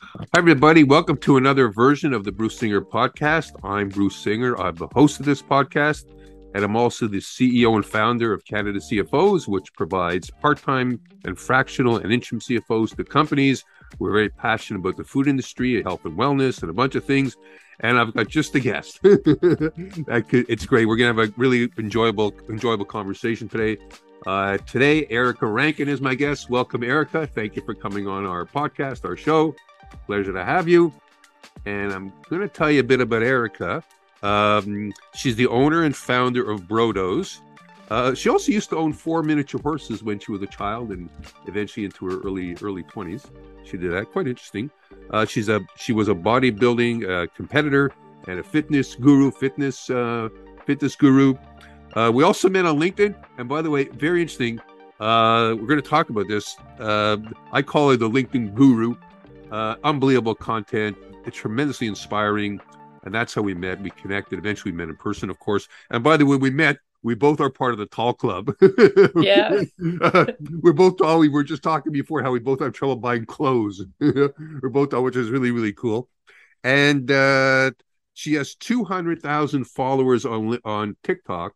Hi, everybody. Welcome to another version of the Bruce Singer podcast. I'm Bruce Singer. I'm the host of this podcast, and I'm also the CEO and founder of Canada CFOs, which provides part time and fractional and interim CFOs to companies. We're very passionate about the food industry, health and wellness, and a bunch of things. And I've got just a guest. it's great. We're gonna have a really enjoyable, enjoyable conversation today. Uh, today, Erica Rankin is my guest. Welcome, Erica. Thank you for coming on our podcast, our show. Pleasure to have you. And I'm going to tell you a bit about Erica. Um, she's the owner and founder of Brodos. Uh, she also used to own four miniature horses when she was a child, and eventually into her early early twenties, she did that. Quite interesting. Uh, she's a she was a bodybuilding uh, competitor and a fitness guru, fitness uh, fitness guru. Uh, we also met on LinkedIn, and by the way, very interesting. Uh, we're going to talk about this. I call her the LinkedIn guru uh, unbelievable content. It's tremendously inspiring. And that's how we met. We connected. Eventually, we met in person, of course. And by the way, we met. We both are part of the Tall Club. Yeah. uh, we're both tall. We were just talking before how we both have trouble buying clothes. we're both tall, which is really, really cool. And uh, she has 200,000 followers on, on TikTok.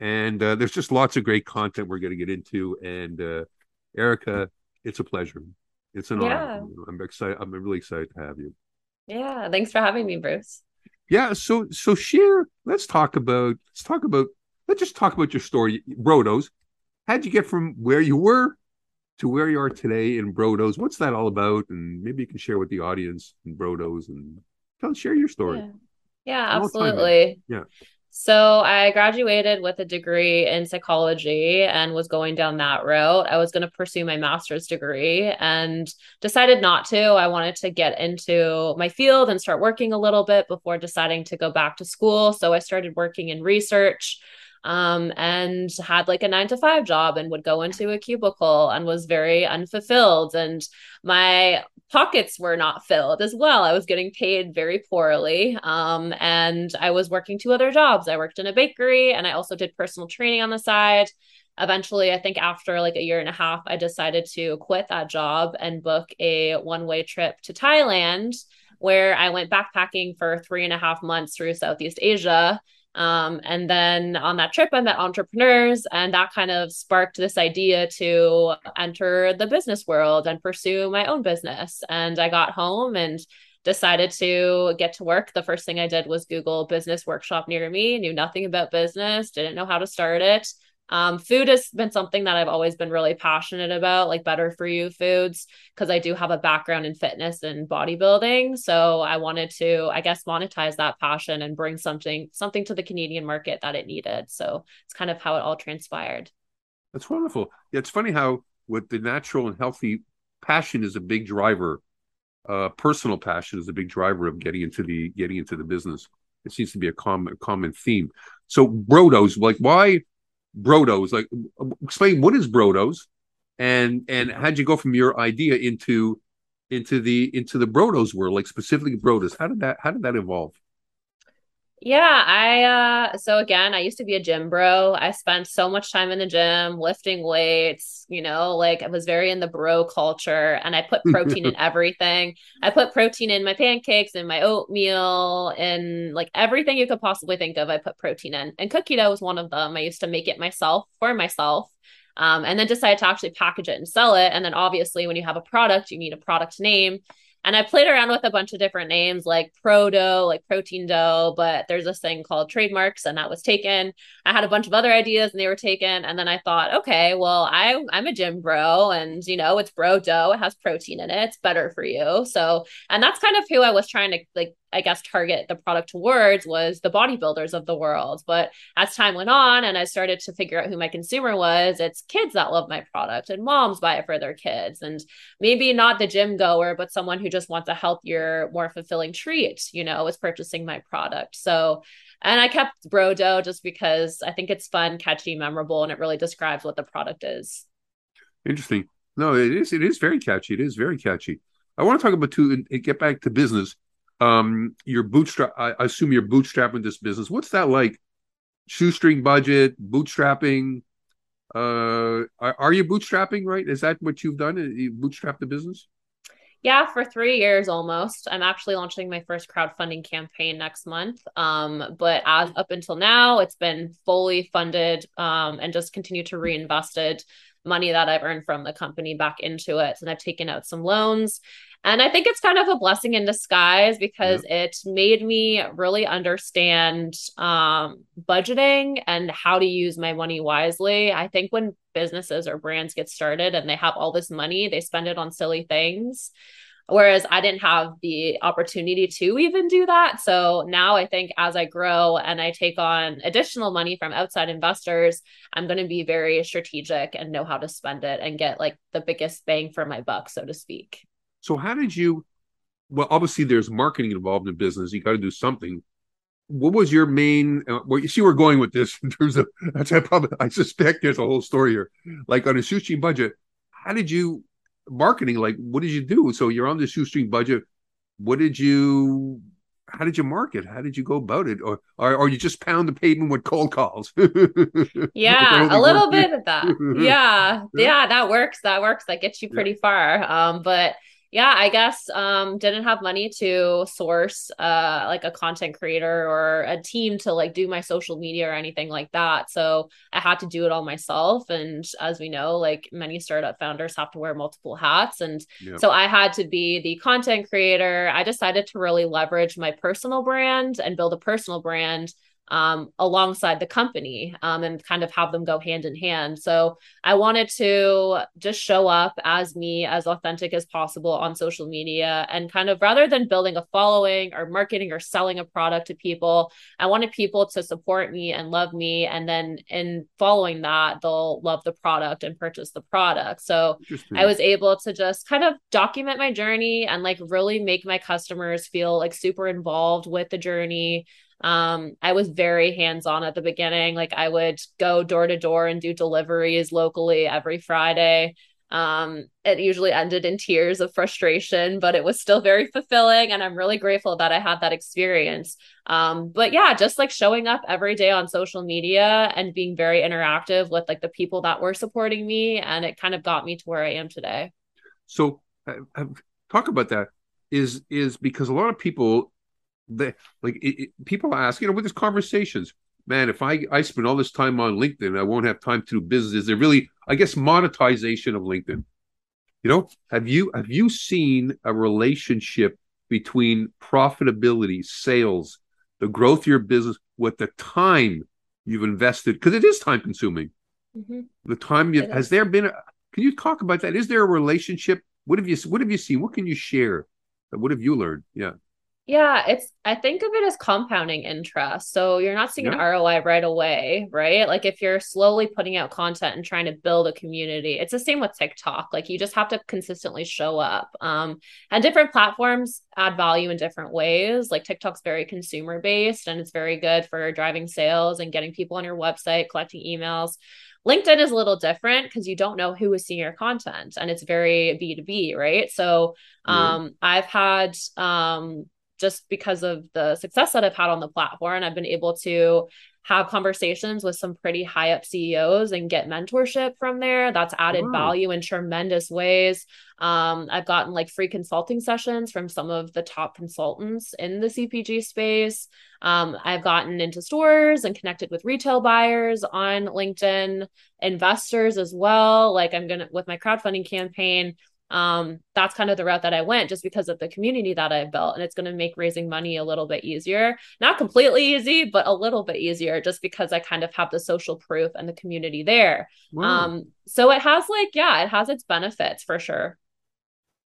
And uh, there's just lots of great content we're going to get into. And uh, Erica, it's a pleasure. It's an yeah. honor. I'm excited. I'm really excited to have you. Yeah, thanks for having me, Bruce. Yeah, so so share. Let's talk about. Let's talk about. Let's just talk about your story, Brodos. How'd you get from where you were to where you are today in Brodos? What's that all about? And maybe you can share with the audience in Brodos and tell share your story. Yeah, yeah absolutely. Yeah. So I graduated with a degree in psychology and was going down that route. I was going to pursue my master's degree and decided not to. I wanted to get into my field and start working a little bit before deciding to go back to school. So I started working in research um, and had like a nine to five job and would go into a cubicle and was very unfulfilled. And my pockets were not filled as well. I was getting paid very poorly. Um, and I was working two other jobs. I worked in a bakery and I also did personal training on the side. Eventually, I think after like a year and a half, I decided to quit that job and book a one way trip to Thailand, where I went backpacking for three and a half months through Southeast Asia um, and then on that trip, I met entrepreneurs, and that kind of sparked this idea to enter the business world and pursue my own business. And I got home and decided to get to work. The first thing I did was Google business workshop near me, knew nothing about business, didn't know how to start it. Um, food has been something that I've always been really passionate about, like better for you foods, because I do have a background in fitness and bodybuilding. So I wanted to, I guess, monetize that passion and bring something something to the Canadian market that it needed. So it's kind of how it all transpired. That's wonderful. Yeah, it's funny how with the natural and healthy passion is a big driver. Uh, personal passion is a big driver of getting into the getting into the business. It seems to be a common common theme. So Brodos, like why Brodos. Like, explain what is Brodos, and and how'd you go from your idea into into the into the Brodos world, like specifically Brodos? How did that how did that evolve? Yeah, I uh so again, I used to be a gym bro. I spent so much time in the gym lifting weights, you know, like I was very in the bro culture and I put protein in everything. I put protein in my pancakes and my oatmeal and like everything you could possibly think of, I put protein in. And cookie dough was one of them. I used to make it myself for myself. Um, and then decided to actually package it and sell it. And then obviously when you have a product, you need a product name. And I played around with a bunch of different names like pro dough, like protein dough, but there's this thing called trademarks and that was taken. I had a bunch of other ideas and they were taken. And then I thought, okay, well, I I'm a gym bro and you know, it's bro dough, it has protein in it, it's better for you. So, and that's kind of who I was trying to like I guess, target the product towards was the bodybuilders of the world. But as time went on and I started to figure out who my consumer was, it's kids that love my product and moms buy it for their kids. And maybe not the gym goer, but someone who just wants a healthier, more fulfilling treat, you know, is purchasing my product. So, and I kept Bro Dough just because I think it's fun, catchy, memorable, and it really describes what the product is. Interesting. No, it is. It is very catchy. It is very catchy. I want to talk about two and get back to business um your bootstrap I, I assume you're bootstrapping this business what's that like shoestring budget bootstrapping uh are, are you bootstrapping right is that what you've done you bootstrap the business Yeah, for three years almost. I'm actually launching my first crowdfunding campaign next month. Um, but as up until now, it's been fully funded um, and just continue to reinvested money that I've earned from the company back into it. And I've taken out some loans. And I think it's kind of a blessing in disguise because yeah. it made me really understand um, budgeting and how to use my money wisely. I think when businesses or brands get started and they have all this money, they spend it on silly things. Whereas I didn't have the opportunity to even do that. So now I think as I grow and I take on additional money from outside investors, I'm going to be very strategic and know how to spend it and get like the biggest bang for my buck, so to speak. So, how did you? Well, obviously, there's marketing involved in business. You got to do something. What was your main? Uh, well, you see, we're going with this in terms of that's I probably I suspect there's a whole story here. Like on a shoestring budget, how did you marketing like what did you do so you're on the shoestring budget what did you how did you market how did you go about it or or, or you just pound the pavement with cold calls yeah a little bit of that yeah yeah that works that works that gets you pretty yeah. far um but yeah, I guess um didn't have money to source uh like a content creator or a team to like do my social media or anything like that. So I had to do it all myself and as we know, like many startup founders have to wear multiple hats and yep. so I had to be the content creator. I decided to really leverage my personal brand and build a personal brand um, alongside the company um, and kind of have them go hand in hand. So I wanted to just show up as me, as authentic as possible on social media, and kind of rather than building a following or marketing or selling a product to people, I wanted people to support me and love me. And then in following that, they'll love the product and purchase the product. So I was able to just kind of document my journey and like really make my customers feel like super involved with the journey um, I was very hands on at the beginning. Like I would go door to door and do deliveries locally every Friday. Um, it usually ended in tears of frustration, but it was still very fulfilling. And I'm really grateful that I had that experience. Um, but yeah, just like showing up every day on social media and being very interactive with like the people that were supporting me. And it kind of got me to where I am today. So uh, uh talk about that is is because a lot of people they like it, it, people ask, you know, with these conversations, man, if I I spend all this time on LinkedIn, I won't have time to do business. Is there really, I guess, monetization of LinkedIn? You know, have you have you seen a relationship between profitability, sales, the growth of your business with the time you've invested? Because it is time consuming. Mm-hmm. The time you, has there been? A, can you talk about that? Is there a relationship? What have you What have you seen? What can you share? What have you learned? Yeah. Yeah, it's I think of it as compounding interest. So you're not seeing yeah. an ROI right away, right? Like if you're slowly putting out content and trying to build a community, it's the same with TikTok. Like you just have to consistently show up. Um, and different platforms add value in different ways. Like TikTok's very consumer based and it's very good for driving sales and getting people on your website, collecting emails. LinkedIn is a little different because you don't know who is seeing your content and it's very B2B, right? So um. I've had um, just because of the success that I've had on the platform, I've been able to have conversations with some pretty high up CEOs and get mentorship from there. That's added wow. value in tremendous ways. Um, I've gotten like free consulting sessions from some of the top consultants in the CPG space. Um, I've gotten into stores and connected with retail buyers on LinkedIn, investors as well. Like I'm gonna with my crowdfunding campaign um that's kind of the route that i went just because of the community that i've built and it's going to make raising money a little bit easier. Not completely easy but a little bit easier just because i kind of have the social proof and the community there. Wow. um so it has like yeah it has its benefits for sure.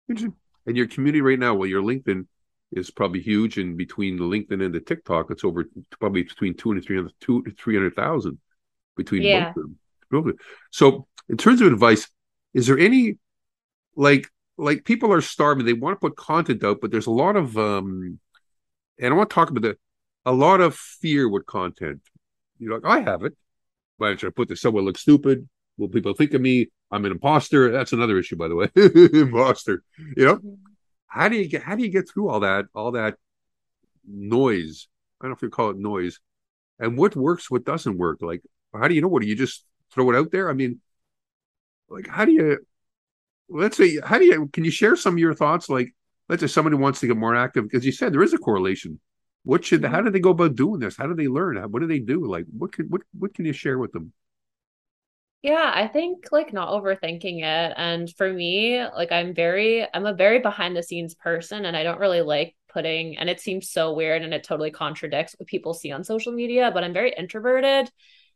And your community right now well your linkedin is probably huge and between the linkedin and the tiktok it's over probably between two and 300 two 300000 between yeah. both of them. So in terms of advice is there any like like people are starving. They want to put content out, but there's a lot of um and I want to talk about the a lot of fear with content. You're like, I have it. But should I put this somewhere look stupid? Will people think of me? I'm an imposter. That's another issue, by the way. imposter. You know? Mm-hmm. How do you get how do you get through all that, all that noise? I don't know if you call it noise. And what works, what doesn't work? Like, how do you know what do you just throw it out there? I mean, like how do you let's say, how do you can you share some of your thoughts? Like, let's say somebody wants to get more active because you said there is a correlation. What should how mm-hmm. do they go about doing this? How do they learn? What do they do? Like, what can what what can you share with them? Yeah, I think like not overthinking it. And for me, like I'm very, I'm a very behind the scenes person and I don't really like putting, and it seems so weird and it totally contradicts what people see on social media, but I'm very introverted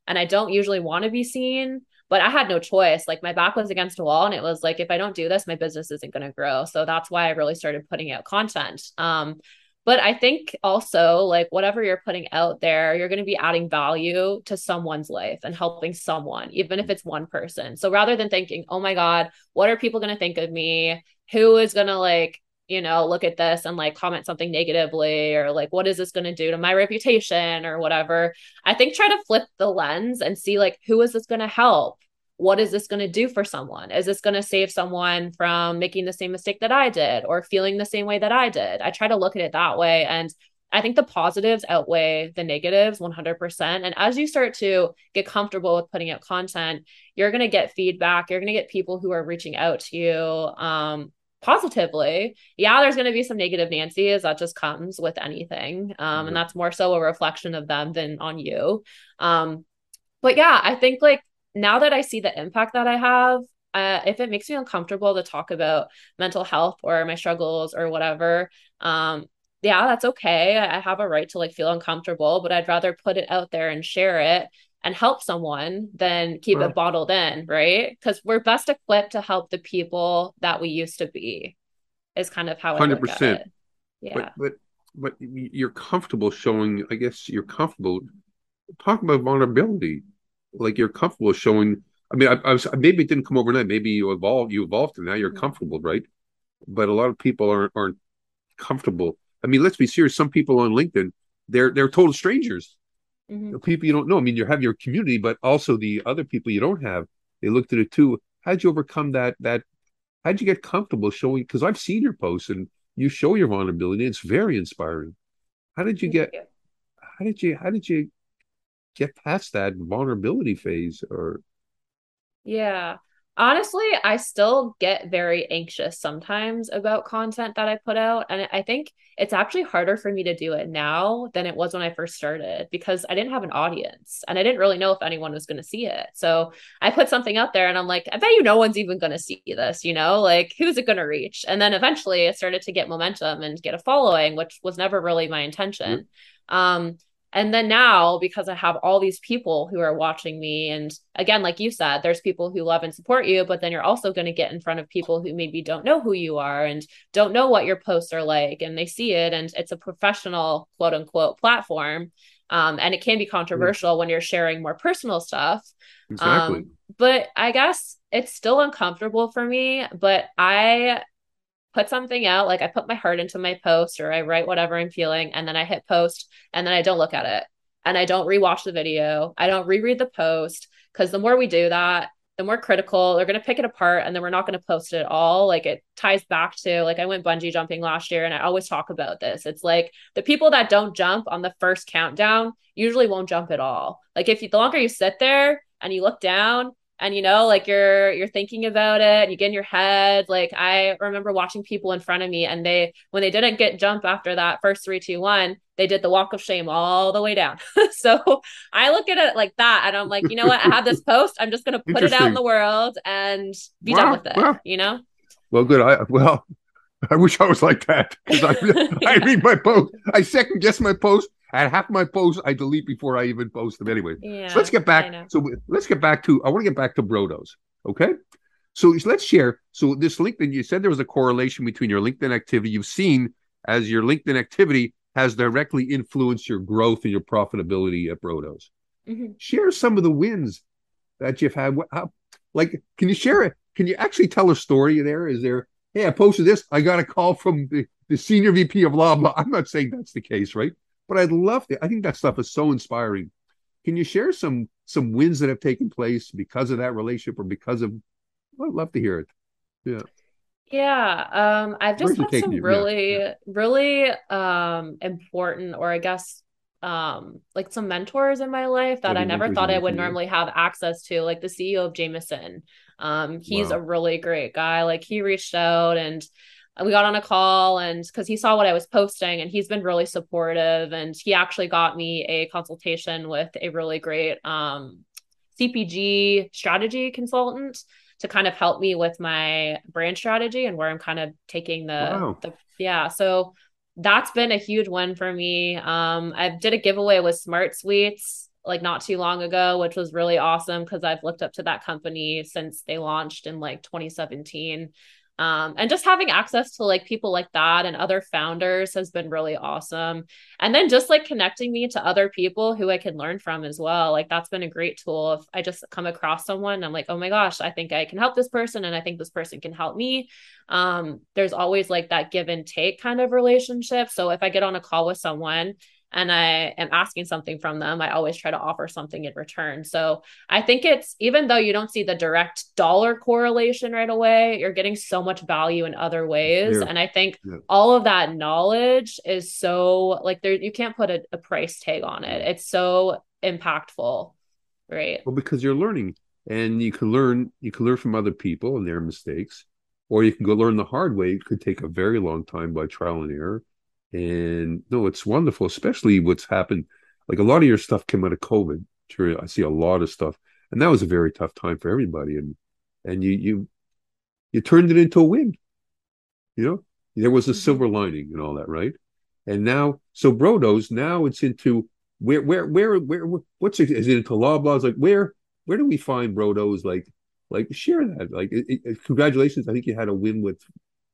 and I don't usually want to be seen. But I had no choice. Like my back was against a wall and it was like, if I don't do this, my business isn't going to grow. So that's why I really started putting out content. Um, but I think also, like, whatever you're putting out there, you're going to be adding value to someone's life and helping someone, even if it's one person. So rather than thinking, oh my God, what are people going to think of me? Who is going to, like, you know, look at this and like comment something negatively or like, what is this going to do to my reputation or whatever? I think try to flip the lens and see, like, who is this going to help? What is this going to do for someone? Is this going to save someone from making the same mistake that I did or feeling the same way that I did? I try to look at it that way. And I think the positives outweigh the negatives 100%. And as you start to get comfortable with putting out content, you're going to get feedback. You're going to get people who are reaching out to you um, positively. Yeah, there's going to be some negative Nancy's. That just comes with anything. Um, mm-hmm. And that's more so a reflection of them than on you. Um, but yeah, I think like now that I see the impact that I have, uh, if it makes me uncomfortable to talk about mental health or my struggles or whatever, um, yeah, that's okay. I have a right to like feel uncomfortable, but I'd rather put it out there and share it and help someone than keep right. it bottled in, right? Because we're best equipped to help the people that we used to be. Is kind of how hundred percent. Yeah, but, but but you're comfortable showing. I guess you're comfortable talking about vulnerability like you're comfortable showing. I mean, I, I was maybe it didn't come overnight. Maybe you evolved, you evolved, and now you're comfortable, right? But a lot of people aren't aren't comfortable. I mean, let's be serious. Some people on LinkedIn, they're they're total strangers. Mm-hmm. People you don't know. I mean, you have your community, but also the other people you don't have. They looked at it too. How'd you overcome that? That how'd you get comfortable showing? Because I've seen your posts and you show your vulnerability. It's very inspiring. How did you get? How did you? How did you get past that vulnerability phase or yeah. Honestly i still get very anxious sometimes about content that i put out and i think it's actually harder for me to do it now than it was when i first started because i didn't have an audience and i didn't really know if anyone was going to see it. So i put something out there and i'm like i bet you no one's even going to see this you know? Like who's it going to reach? And then eventually it started to get momentum and get a following which was never really my intention. Mm-hmm. um and then now, because I have all these people who are watching me, and again, like you said, there's people who love and support you, but then you're also going to get in front of people who maybe don't know who you are and don't know what your posts are like, and they see it, and it's a professional, quote unquote, platform. Um, and it can be controversial when you're sharing more personal stuff. Exactly. Um, but I guess it's still uncomfortable for me, but I put something out, like I put my heart into my post or I write whatever I'm feeling and then I hit post and then I don't look at it and I don't rewatch the video. I don't reread the post because the more we do that, the more critical they're going to pick it apart and then we're not going to post it at all. Like it ties back to like I went bungee jumping last year and I always talk about this. It's like the people that don't jump on the first countdown usually won't jump at all. Like if you, the longer you sit there and you look down and you know like you're you're thinking about it and you get in your head. Like i remember watching people in front of me and they when they didn't get jump after that first three two one they did the walk of shame all the way down. So i look at it like that and i'm like you know what? I have this post. I'm just going to put it out in the world and be done with it well, you know? Well good. I well I wish I was like that because I, I read my post. I second guess my post and half my posts I delete before I even post them anyway. Yeah, so let's get back. So let's get back to. I want to get back to Brodos. Okay. So let's share. So this LinkedIn, you said there was a correlation between your LinkedIn activity. You've seen as your LinkedIn activity has directly influenced your growth and your profitability at Brodos. Mm-hmm. Share some of the wins that you've had. How, like, can you share it? Can you actually tell a story there? Is there? Hey, I posted this. I got a call from the, the senior VP of law. I'm not saying that's the case, right? But I'd love to. I think that stuff is so inspiring. Can you share some some wins that have taken place because of that relationship or because of? I'd love to hear it. Yeah. Yeah, um, I've just had some you? really, yeah. really um, important, or I guess, um, like some mentors in my life that I never thought I would normally have access to, like the CEO of Jameson. Um, he's wow. a really great guy. Like he reached out and we got on a call and because he saw what I was posting and he's been really supportive and he actually got me a consultation with a really great um, CPG strategy consultant to kind of help me with my brand strategy and where I'm kind of taking the, wow. the yeah. So that's been a huge win for me. Um, I did a giveaway with SmartSweets like not too long ago, which was really awesome because I've looked up to that company since they launched in like 2017 um, and just having access to like people like that and other founders has been really awesome. And then just like connecting me to other people who i can learn from as well like that's been a great tool. If i just come across someone i'm like oh my gosh i think i can help this person and i think this person can help me. Um, there's always like that give and take kind of relationship. So if i get on a call with someone and I am asking something from them, I always try to offer something in return. So I think it's even though you don't see the direct dollar correlation right away, you're getting so much value in other ways. Yeah. And I think yeah. all of that knowledge is so like there, you can't put a, a price tag on it. It's so impactful. Right. Well, because you're learning and you can learn, you can learn from other people and their mistakes, or you can go learn the hard way. It could take a very long time by trial and error and no, it's wonderful, especially what's happened. Like a lot of your stuff came out of COVID. Sure, I see a lot of stuff, and that was a very tough time for everybody. And and you you you turned it into a win. You know, there was a mm-hmm. silver lining and all that, right? And now, so Brodos, now it's into where where where where what's it? Is it into Loblaws? Like where where do we find Brodos? Like like share that. Like it, it, congratulations! I think you had a win with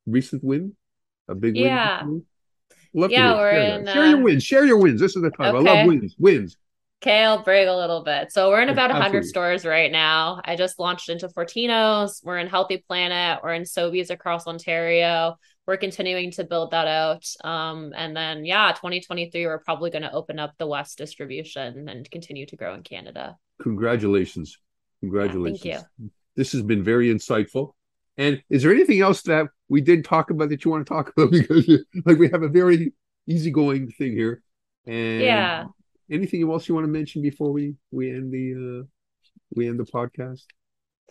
recent win, a big win. yeah. win. Love yeah, we're share in. Uh... Share your uh, wins. Share your wins. This is the time. Okay. I love wins. Wins. Okay, I'll brag a little bit. So we're in about 100 stores right now. I just launched into Fortinos. We're in Healthy Planet. We're in Sobeys across Ontario. We're continuing to build that out. Um, and then, yeah, 2023, we're probably going to open up the West distribution and continue to grow in Canada. Congratulations. Congratulations. Yeah, thank you. This has been very insightful. And is there anything else that we didn't talk about that you want to talk about? Because like we have a very easygoing thing here. And yeah. Anything else you want to mention before we we end the uh we end the podcast?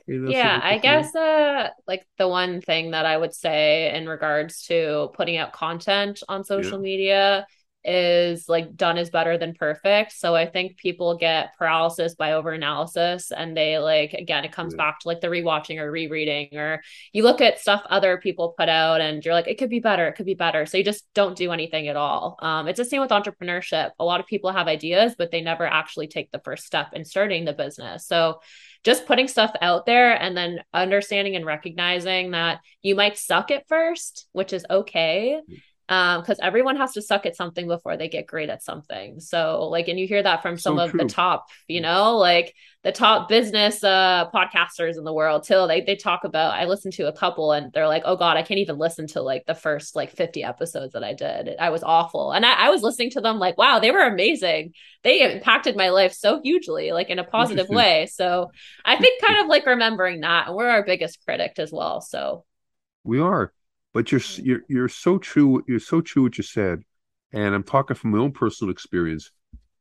yeah, I guess uh like the one thing that I would say in regards to putting out content on social yeah. media is like done is better than perfect. So I think people get paralysis by overanalysis and they like again it comes yeah. back to like the rewatching or rereading or you look at stuff other people put out and you're like it could be better, it could be better. So you just don't do anything at all. Um it's the same with entrepreneurship. A lot of people have ideas but they never actually take the first step in starting the business. So just putting stuff out there and then understanding and recognizing that you might suck at first, which is okay because everyone has to suck at something before they get great at something. So like and you hear that from some so of true. the top you know like the top business uh podcasters in the world too they they talk about i listened to a couple and they're like oh god i can't even listen to like the first like 50 episodes that i did. I was awful. And I, I was listening to them like wow they were amazing. They impacted my life so hugely like in a positive way. So i think kind of like remembering that and we're our biggest critic as well so. We are but you're you're you're so true. You're so true what you said, and I'm talking from my own personal experience.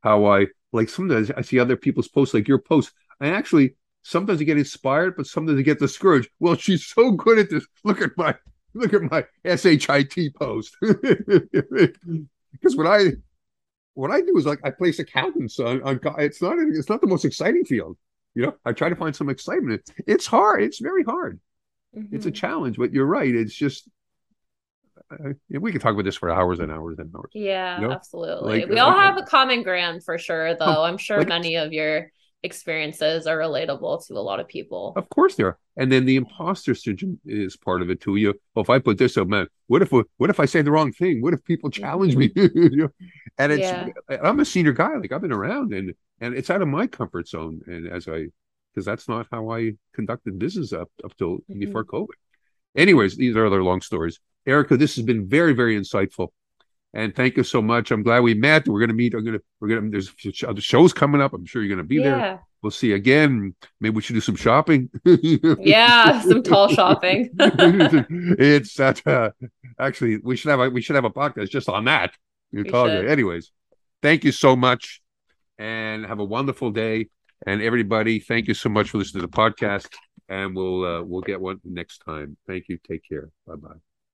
How I like sometimes I see other people's posts, like your post. I actually sometimes I get inspired, but sometimes I get discouraged. Well, she's so good at this. Look at my look at my shit post. because what I what I do is like I place accountants on, on it's not it's not the most exciting field. You know, I try to find some excitement. It's hard. It's very hard. Mm-hmm. It's a mm-hmm. challenge, but you're right. It's just uh, we could talk about this for hours and hours and hours. Yeah, you know? absolutely. Like, we all have a common ground for sure, though. I'm sure like, many of your experiences are relatable to a lot of people. Of course they are. And then the imposter syndrome is part of it too. You, well, if I put this up, man, what if what if I say the wrong thing? What if people challenge me? you know? And it's yeah. I'm a senior guy, like I've been around and and it's out of my comfort zone. And as I because that's not how I conducted business up up till mm-hmm. before COVID. Anyways, these are other long stories. Erica, this has been very, very insightful. And thank you so much. I'm glad we met. We're going to meet. I'm going to, we're going to, there's other shows coming up. I'm sure you're going to be yeah. there. We'll see you again. Maybe we should do some shopping. yeah, some tall shopping. it's that, uh, actually, we should have a, we should have a podcast just on that. You Anyways, thank you so much and have a wonderful day. And everybody, thank you so much for listening to the podcast. And we'll uh, we'll get one next time. Thank you. Take care. Bye bye.